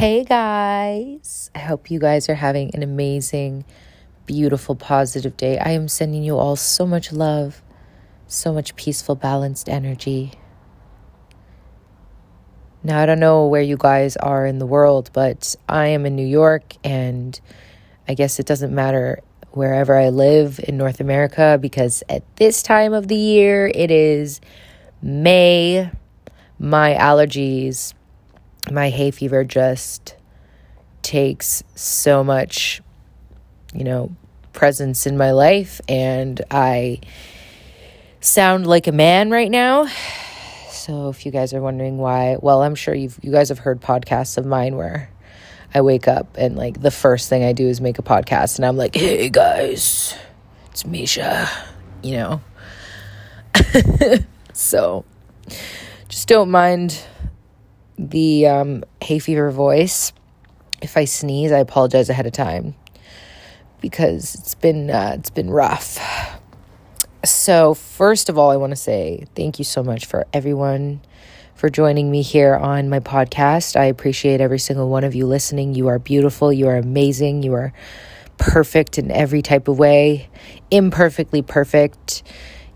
Hey guys, I hope you guys are having an amazing, beautiful, positive day. I am sending you all so much love, so much peaceful, balanced energy. Now, I don't know where you guys are in the world, but I am in New York, and I guess it doesn't matter wherever I live in North America because at this time of the year, it is May. My allergies my hay fever just takes so much, you know, presence in my life. And I sound like a man right now. So if you guys are wondering why, well, I'm sure you've, you guys have heard podcasts of mine where I wake up and like the first thing I do is make a podcast and I'm like, hey guys, it's Misha, you know. so just don't mind the um, hay fever voice. If I sneeze, I apologize ahead of time because it's been uh, it's been rough. So first of all, I want to say thank you so much for everyone for joining me here on my podcast. I appreciate every single one of you listening. You are beautiful. You are amazing. You are perfect in every type of way, imperfectly perfect.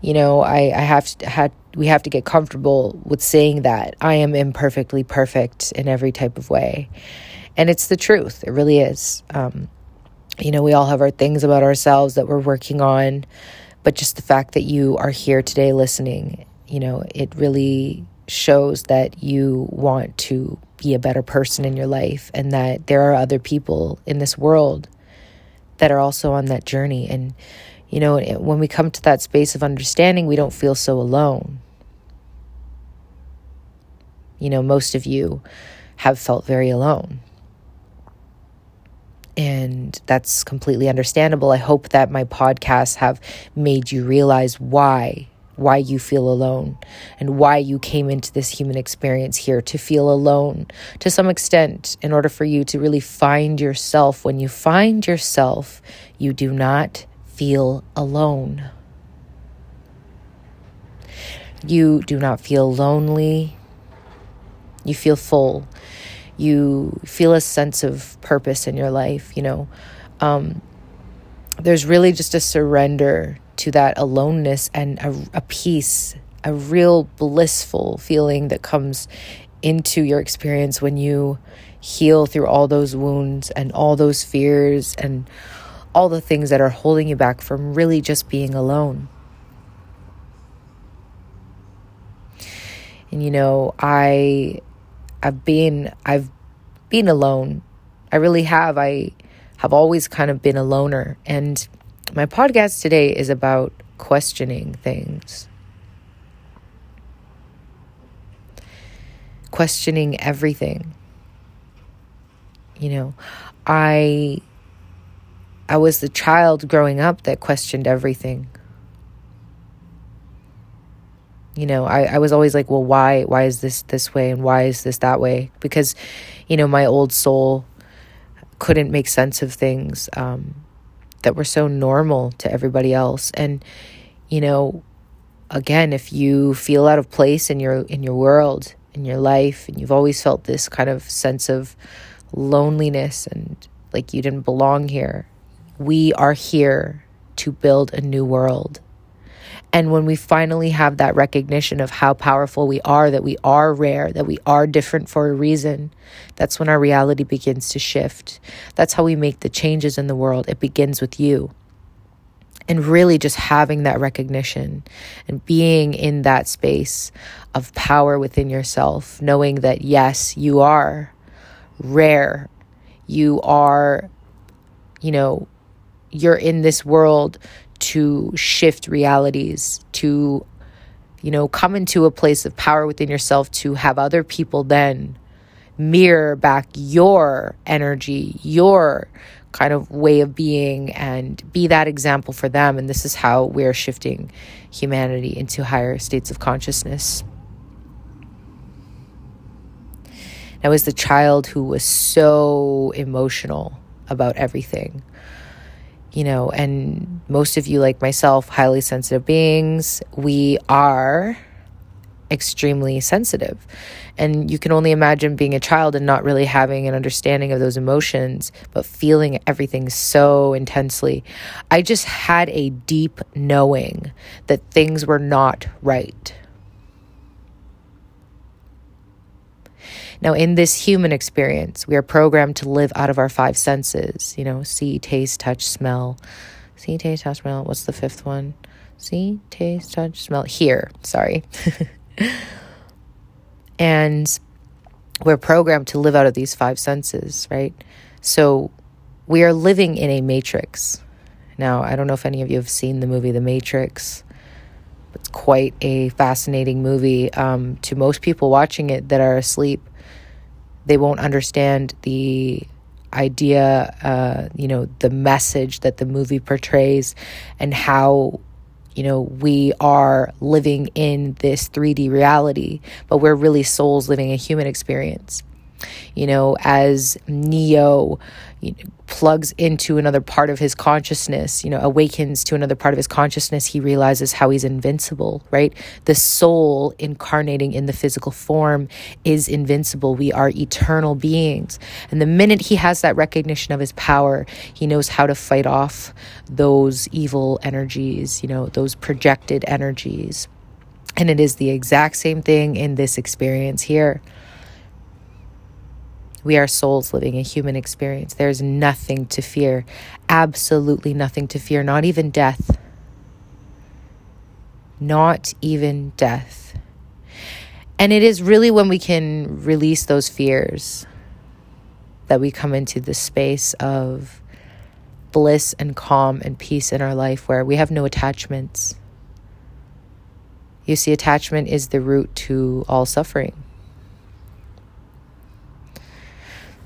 You know, I, I have had we have to get comfortable with saying that I am imperfectly perfect in every type of way. And it's the truth. It really is. Um, you know, we all have our things about ourselves that we're working on, but just the fact that you are here today listening, you know, it really shows that you want to be a better person in your life and that there are other people in this world that are also on that journey. And, you know, when we come to that space of understanding, we don't feel so alone. You know, most of you have felt very alone. And that's completely understandable. I hope that my podcasts have made you realize why why you feel alone and why you came into this human experience here to feel alone to some extent in order for you to really find yourself. When you find yourself, you do not feel alone. You do not feel lonely. You feel full. You feel a sense of purpose in your life, you know. Um, there's really just a surrender to that aloneness and a, a peace, a real blissful feeling that comes into your experience when you heal through all those wounds and all those fears and all the things that are holding you back from really just being alone. And you know, I I've been I've been alone. I really have. I have always kind of been a loner and my podcast today is about questioning things. Questioning everything. You know, I I was the child growing up that questioned everything you know I, I was always like well why why is this this way and why is this that way? Because you know my old soul couldn't make sense of things um, that were so normal to everybody else. And you know again if you feel out of place in your in your world in your life and you've always felt this kind of sense of loneliness and like you didn't belong here we are here to build a new world and when we finally have that recognition of how powerful we are, that we are rare, that we are different for a reason, that's when our reality begins to shift. That's how we make the changes in the world. It begins with you. And really just having that recognition and being in that space of power within yourself, knowing that yes, you are rare. You are, you know, you're in this world to shift realities, to, you know, come into a place of power within yourself to have other people then mirror back your energy, your kind of way of being, and be that example for them. And this is how we're shifting humanity into higher states of consciousness. I was the child who was so emotional about everything you know, and most of you, like myself, highly sensitive beings, we are extremely sensitive. And you can only imagine being a child and not really having an understanding of those emotions, but feeling everything so intensely. I just had a deep knowing that things were not right. Now, in this human experience, we are programmed to live out of our five senses you know, see, taste, touch, smell. See, taste, touch, smell. What's the fifth one? See, taste, touch, smell. Hear. Sorry. and we're programmed to live out of these five senses, right? So we are living in a matrix. Now, I don't know if any of you have seen the movie The Matrix. It's quite a fascinating movie. Um, to most people watching it that are asleep, they won't understand the idea, uh, you know, the message that the movie portrays and how you know, we are living in this 3D reality, but we're really souls living a human experience. You know, as Neo plugs into another part of his consciousness, you know, awakens to another part of his consciousness, he realizes how he's invincible, right? The soul incarnating in the physical form is invincible. We are eternal beings. And the minute he has that recognition of his power, he knows how to fight off those evil energies, you know, those projected energies. And it is the exact same thing in this experience here. We are souls living a human experience. There's nothing to fear, absolutely nothing to fear, not even death. Not even death. And it is really when we can release those fears that we come into the space of bliss and calm and peace in our life where we have no attachments. You see, attachment is the root to all suffering.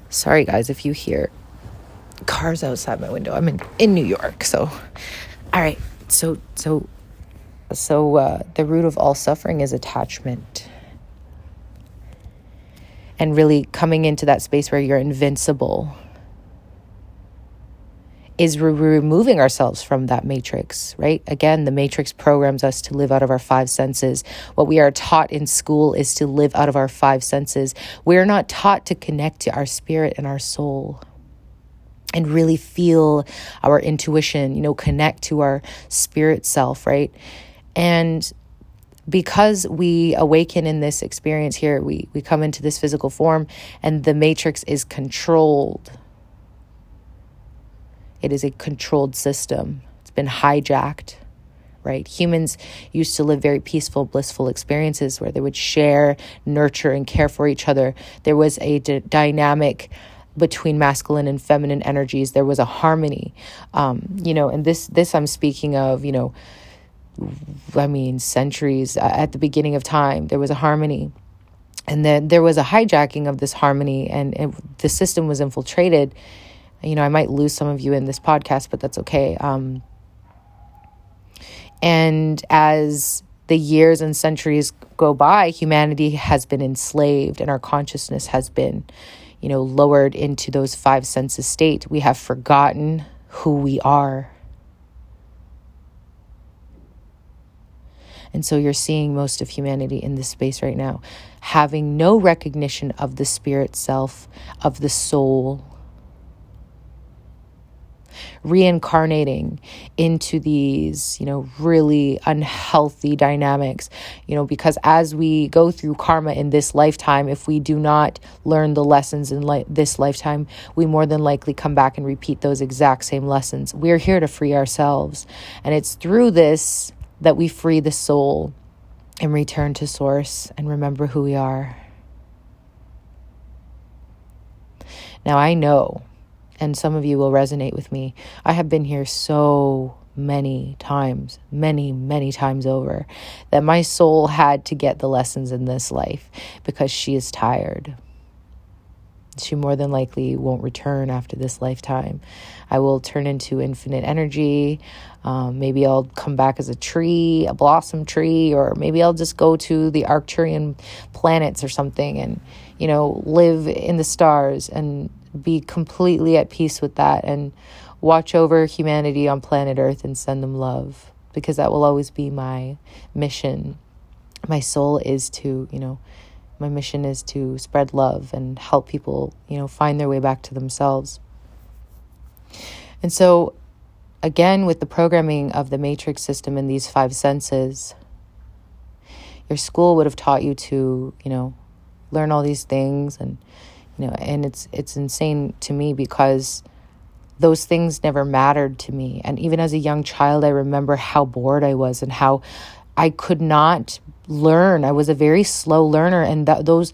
Sorry, guys, if you hear cars outside my window. I'm in, in New York. So, all right. So, so, so, uh, the root of all suffering is attachment. And really coming into that space where you're invincible is re- removing ourselves from that matrix, right? Again, the matrix programs us to live out of our five senses. What we are taught in school is to live out of our five senses. We're not taught to connect to our spirit and our soul and really feel our intuition, you know, connect to our spirit self, right? And because we awaken in this experience here, we, we come into this physical form and the matrix is controlled it is a controlled system. It's been hijacked, right? Humans used to live very peaceful, blissful experiences where they would share, nurture, and care for each other. There was a d- dynamic between masculine and feminine energies. There was a harmony, um, you know, and this this I'm speaking of, you know, I mean centuries at the beginning of time. There was a harmony and then there was a hijacking of this harmony and it, the system was infiltrated you know, I might lose some of you in this podcast, but that's okay. Um, and as the years and centuries go by, humanity has been enslaved and our consciousness has been, you know, lowered into those five senses state. We have forgotten who we are. And so you're seeing most of humanity in this space right now, having no recognition of the spirit self, of the soul, reincarnating into these, you know, really unhealthy dynamics, you know, because as we go through karma in this lifetime, if we do not learn the lessons in li- this lifetime, we more than likely come back and repeat those exact same lessons. We're here to free ourselves. And it's through this that we free the soul and return to source and remember who we are. Now, I know and some of you will resonate with me. I have been here so many times, many, many times over, that my soul had to get the lessons in this life because she is tired. She more than likely won't return after this lifetime. I will turn into infinite energy. Um, maybe I'll come back as a tree, a blossom tree, or maybe I'll just go to the Arcturian planets or something and, you know, live in the stars and be completely at peace with that and watch over humanity on planet Earth and send them love because that will always be my mission. my soul is to, you know, my mission is to spread love and help people, you know, find their way back to themselves. And so, again, with the programming of the matrix system and these five senses, your school would have taught you to, you know, learn all these things and, you know, and it's it's insane to me because those things never mattered to me. And even as a young child, I remember how bored I was and how I could not learn. I was a very slow learner, and that those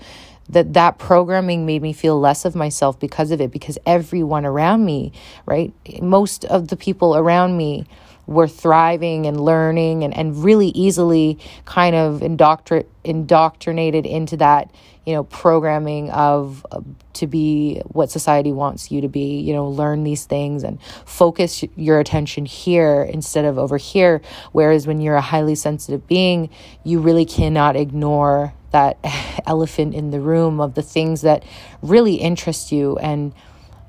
that that programming made me feel less of myself because of it. Because everyone around me, right, most of the people around me were thriving and learning and, and really easily kind of indoctr- indoctrinated into that you know programming of uh, to be what society wants you to be you know learn these things and focus your attention here instead of over here. Whereas when you're a highly sensitive being you really cannot ignore that elephant in the room of the things that really interest you. And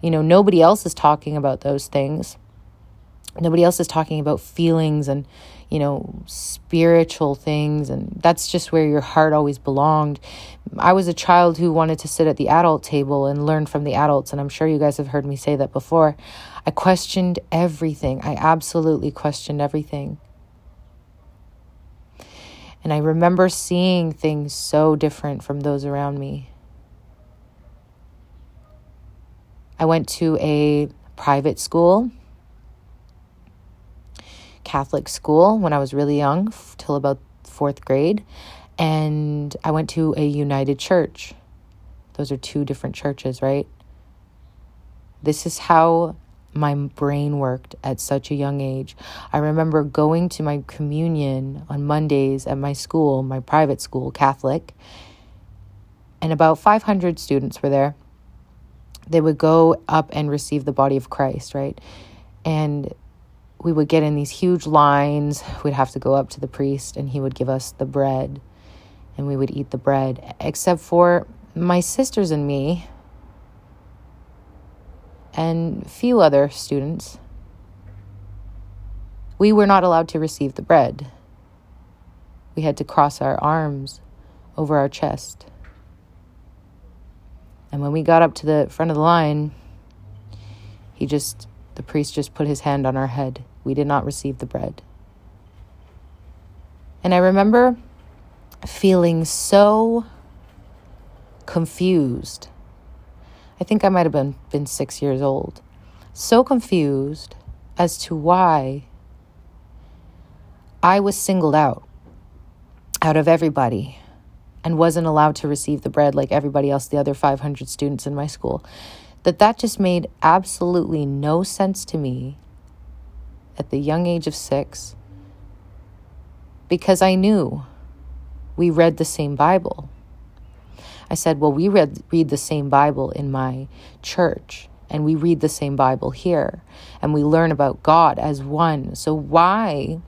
you know nobody else is talking about those things nobody else is talking about feelings and you know spiritual things and that's just where your heart always belonged. I was a child who wanted to sit at the adult table and learn from the adults and i'm sure you guys have heard me say that before. I questioned everything. I absolutely questioned everything. And i remember seeing things so different from those around me. I went to a private school Catholic school when I was really young, till about fourth grade. And I went to a United Church. Those are two different churches, right? This is how my brain worked at such a young age. I remember going to my communion on Mondays at my school, my private school, Catholic, and about 500 students were there. They would go up and receive the body of Christ, right? And we would get in these huge lines. We'd have to go up to the priest, and he would give us the bread, and we would eat the bread, except for my sisters and me, and few other students. We were not allowed to receive the bread. We had to cross our arms over our chest. And when we got up to the front of the line, he just the priest just put his hand on our head. We did not receive the bread. And I remember feeling so confused. I think I might have been, been six years old. So confused as to why I was singled out out of everybody and wasn't allowed to receive the bread like everybody else, the other 500 students in my school that that just made absolutely no sense to me at the young age of 6 because I knew we read the same Bible. I said, "Well, we read read the same Bible in my church." and we read the same Bible here and we learn about God as one. So why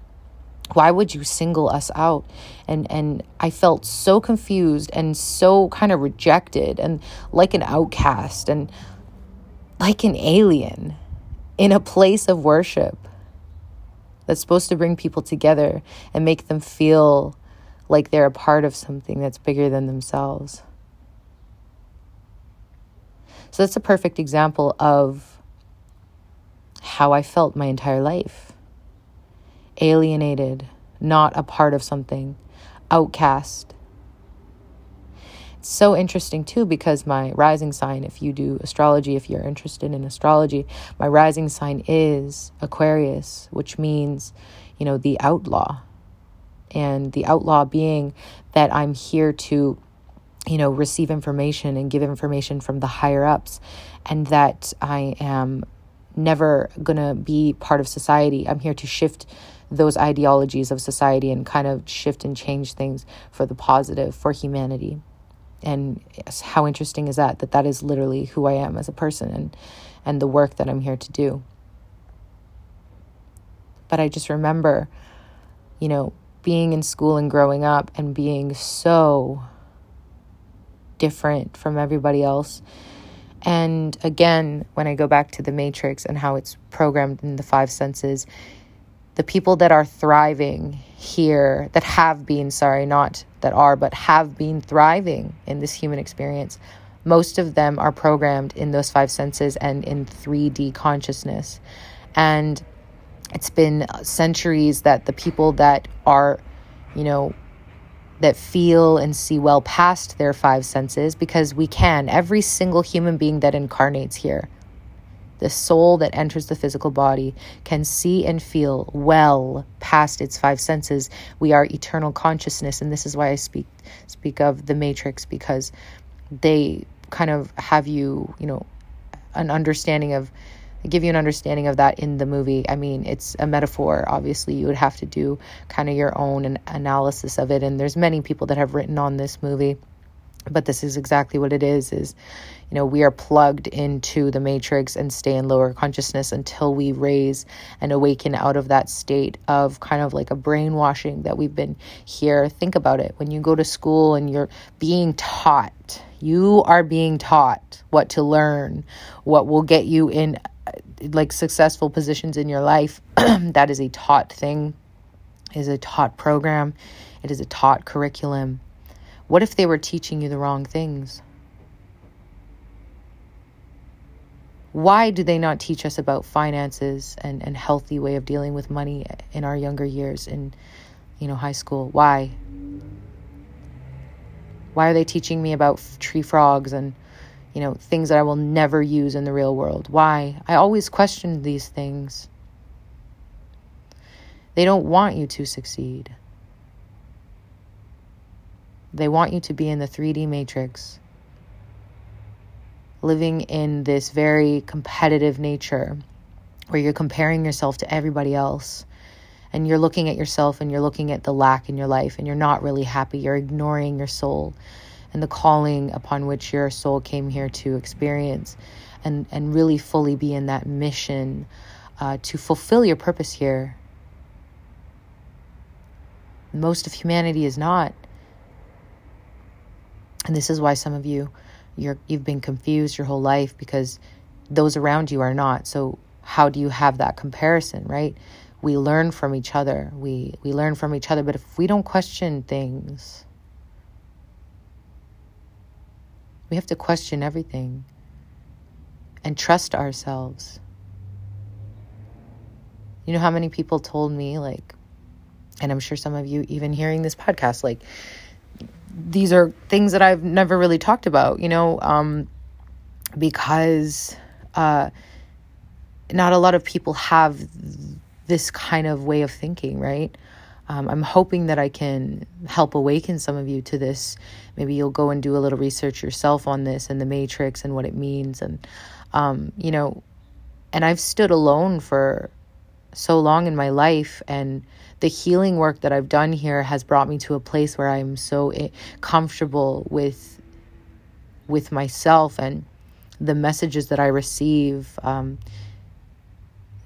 why would you single us out? And and I felt so confused and so kind of rejected and like an outcast and like an alien in a place of worship that's supposed to bring people together and make them feel like they're a part of something that's bigger than themselves. So that's a perfect example of how I felt my entire life alienated, not a part of something, outcast, so interesting too because my rising sign, if you do astrology, if you're interested in astrology, my rising sign is Aquarius, which means, you know, the outlaw. And the outlaw being that I'm here to, you know, receive information and give information from the higher ups, and that I am never going to be part of society. I'm here to shift those ideologies of society and kind of shift and change things for the positive, for humanity and how interesting is that that that is literally who I am as a person and and the work that I'm here to do. But I just remember you know being in school and growing up and being so different from everybody else. And again when I go back to the matrix and how it's programmed in the five senses the people that are thriving here, that have been, sorry, not that are, but have been thriving in this human experience, most of them are programmed in those five senses and in 3D consciousness. And it's been centuries that the people that are, you know, that feel and see well past their five senses, because we can, every single human being that incarnates here, the soul that enters the physical body can see and feel well past its five senses. We are eternal consciousness, and this is why I speak speak of the matrix because they kind of have you, you know, an understanding of give you an understanding of that in the movie. I mean, it's a metaphor. Obviously, you would have to do kind of your own an analysis of it and there's many people that have written on this movie. But this is exactly what it is is you know, we are plugged into the matrix and stay in lower consciousness until we raise and awaken out of that state of kind of like a brainwashing that we've been here. Think about it. When you go to school and you're being taught, you are being taught what to learn, what will get you in uh, like successful positions in your life. that is a taught thing, is a taught program, it is a taught curriculum. What if they were teaching you the wrong things? why do they not teach us about finances and, and healthy way of dealing with money in our younger years in you know high school? Why? Why are they teaching me about tree frogs and you know things that i will never use in the real world? Why? I always question these things. They don't want you to succeed they want you to be in the 3d matrix living in this very competitive nature where you're comparing yourself to everybody else and you're looking at yourself and you're looking at the lack in your life and you're not really happy. You're ignoring your soul and the calling upon which your soul came here to experience and, and really fully be in that mission uh, to fulfill your purpose here. Most of humanity is not. And this is why some of you you're you've been confused your whole life because those around you are not. So how do you have that comparison, right? We learn from each other. We we learn from each other, but if we don't question things, we have to question everything and trust ourselves. You know how many people told me like and I'm sure some of you even hearing this podcast like these are things that I've never really talked about, you know, um, because uh, not a lot of people have this kind of way of thinking, right? Um, I'm hoping that I can help awaken some of you to this. Maybe you'll go and do a little research yourself on this and the matrix and what it means. And, um, you know, and I've stood alone for so long in my life and the healing work that I've done here has brought me to a place where I'm so eh, comfortable with with myself and the messages that I receive. Um,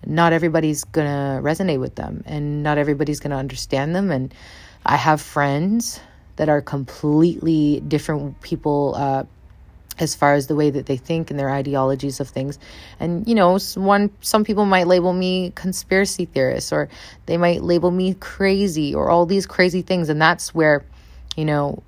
not everybody's gonna resonate with them, and not everybody's gonna understand them. And I have friends that are completely different people. Uh, as far as the way that they think and their ideologies of things. And you know, one some people might label me conspiracy theorist or they might label me crazy or all these crazy things. And that's where you know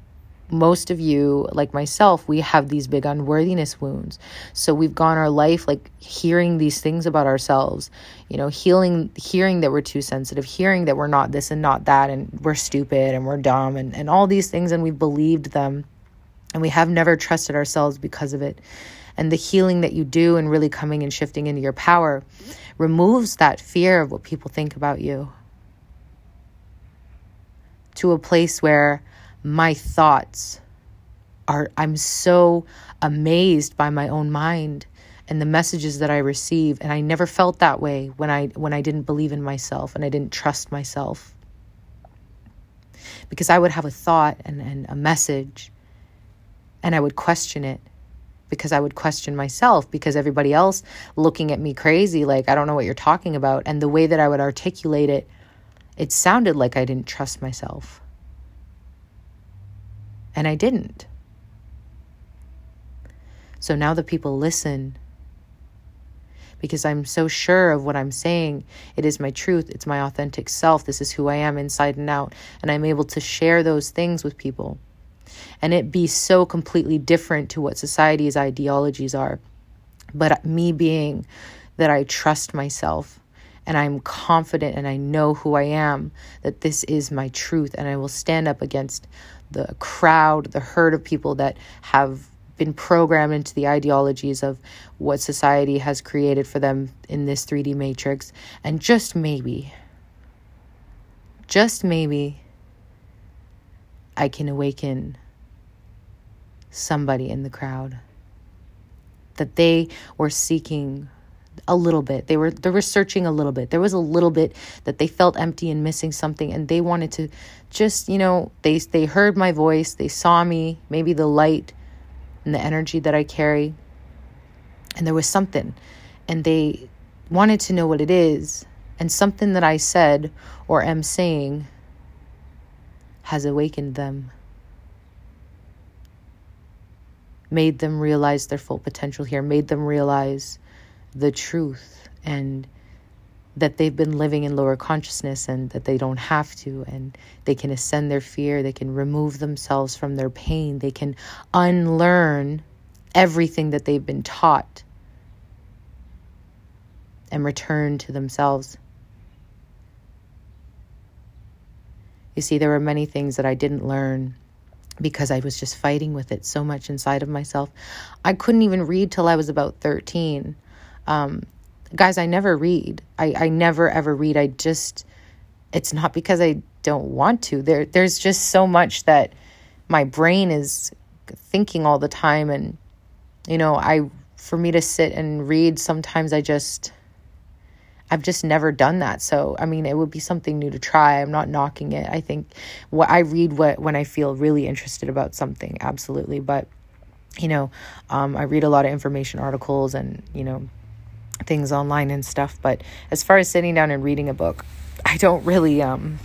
most of you like myself we have these big unworthiness wounds. So we've gone our life like hearing these things about ourselves you know healing hearing that we're too sensitive hearing that we're not this and not that and we're stupid and we're dumb and, and all these things and we've believed them and we have never trusted ourselves because of it. And the healing that you do and really coming and shifting into your power removes that fear of what people think about you to a place where my thoughts are, I'm so amazed by my own mind and the messages that I receive. And I never felt that way when I, when I didn't believe in myself and I didn't trust myself. Because I would have a thought and, and a message and I would question it because I would question myself because everybody else looking at me crazy, like, I don't know what you're talking about. And the way that I would articulate it, it sounded like I didn't trust myself. And I didn't. So now the people listen because I'm so sure of what I'm saying. It is my truth, it's my authentic self. This is who I am inside and out. And I'm able to share those things with people. And it be so completely different to what society's ideologies are. But me being that I trust myself and I'm confident and I know who I am, that this is my truth, and I will stand up against the crowd, the herd of people that have been programmed into the ideologies of what society has created for them in this 3D matrix. And just maybe, just maybe, I can awaken somebody in the crowd that they were seeking a little bit. They were they were searching a little bit. There was a little bit that they felt empty and missing something and they wanted to just, you know, they they heard my voice, they saw me, maybe the light and the energy that I carry. And there was something and they wanted to know what it is and something that I said or am saying has awakened them. Made them realize their full potential here, made them realize the truth and that they've been living in lower consciousness and that they don't have to and they can ascend their fear they can remove themselves from their pain they can unlearn everything that they've been taught and return to themselves. You see there were many things that I didn't learn because I was just fighting with it so much inside of myself I couldn't even read till I was about 13 um, guys, I never read. I, I never ever read. I just, it's not because I don't want to. There, there's just so much that my brain is thinking all the time. And, you know, I, for me to sit and read, sometimes I just, I've just never done that. So, I mean, it would be something new to try. I'm not knocking it. I think what I read what when I feel really interested about something, absolutely. But, you know, um, I read a lot of information articles and, you know, things online and stuff. But as far as sitting down and reading a book, I don't really, um,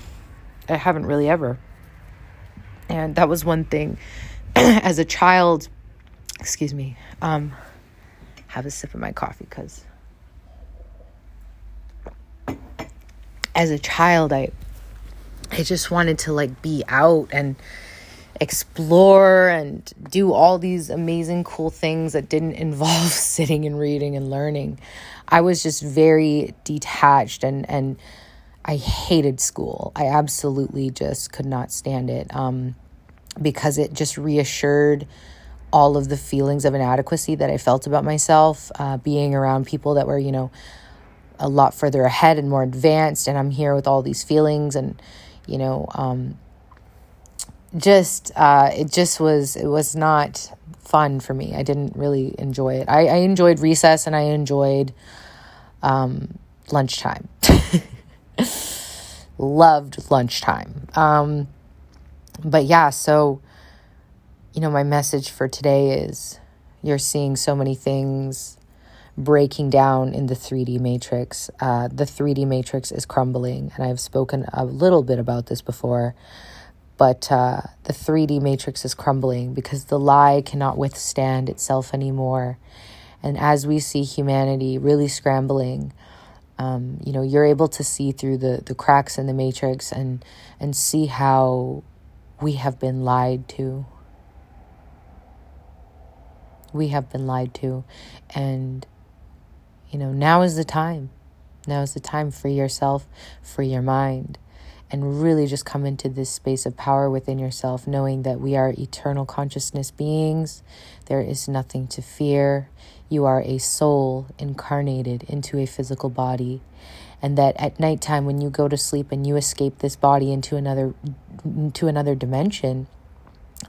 I haven't really ever. And that was one thing as a child, excuse me, um, have a sip of my coffee because as a child, I, I just wanted to like be out and explore and do all these amazing, cool things that didn't involve sitting and reading and learning. I was just very detached and, and I hated school. I absolutely just could not stand it um, because it just reassured all of the feelings of inadequacy that I felt about myself, uh, being around people that were, you know, a lot further ahead and more advanced. And I'm here with all these feelings and, you know, um, just uh, it just was it was not fun for me. I didn't really enjoy it. I, I enjoyed recess and I enjoyed um, lunchtime. Loved lunchtime. Um, but yeah, so you know, my message for today is you're seeing so many things breaking down in the 3D matrix. Uh, the 3D matrix is crumbling, and I've spoken a little bit about this before but uh, the 3D matrix is crumbling because the lie cannot withstand itself anymore. And as we see humanity really scrambling, um, you know, you're able to see through the, the cracks in the matrix and, and see how we have been lied to. We have been lied to. And, you know, now is the time. Now is the time. Free yourself, free your mind and really just come into this space of power within yourself, knowing that we are eternal consciousness beings. There is nothing to fear. You are a soul incarnated into a physical body. And that at nighttime, when you go to sleep and you escape this body into another, into another dimension,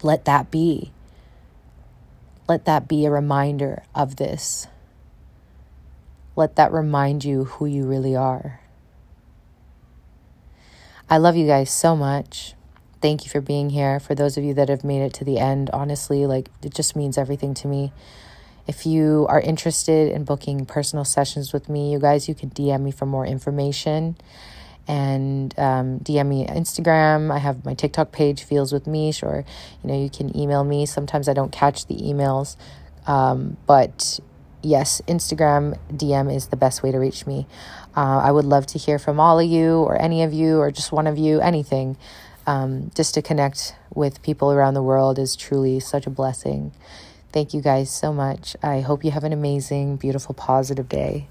let that be. Let that be a reminder of this. Let that remind you who you really are. I love you guys so much. Thank you for being here. For those of you that have made it to the end, honestly, like it just means everything to me. If you are interested in booking personal sessions with me, you guys, you can DM me for more information and um, DM me Instagram. I have my TikTok page, Feels with Mish, or you know, you can email me. Sometimes I don't catch the emails, um, but yes, Instagram DM is the best way to reach me. Uh, I would love to hear from all of you, or any of you, or just one of you, anything. Um, just to connect with people around the world is truly such a blessing. Thank you guys so much. I hope you have an amazing, beautiful, positive day.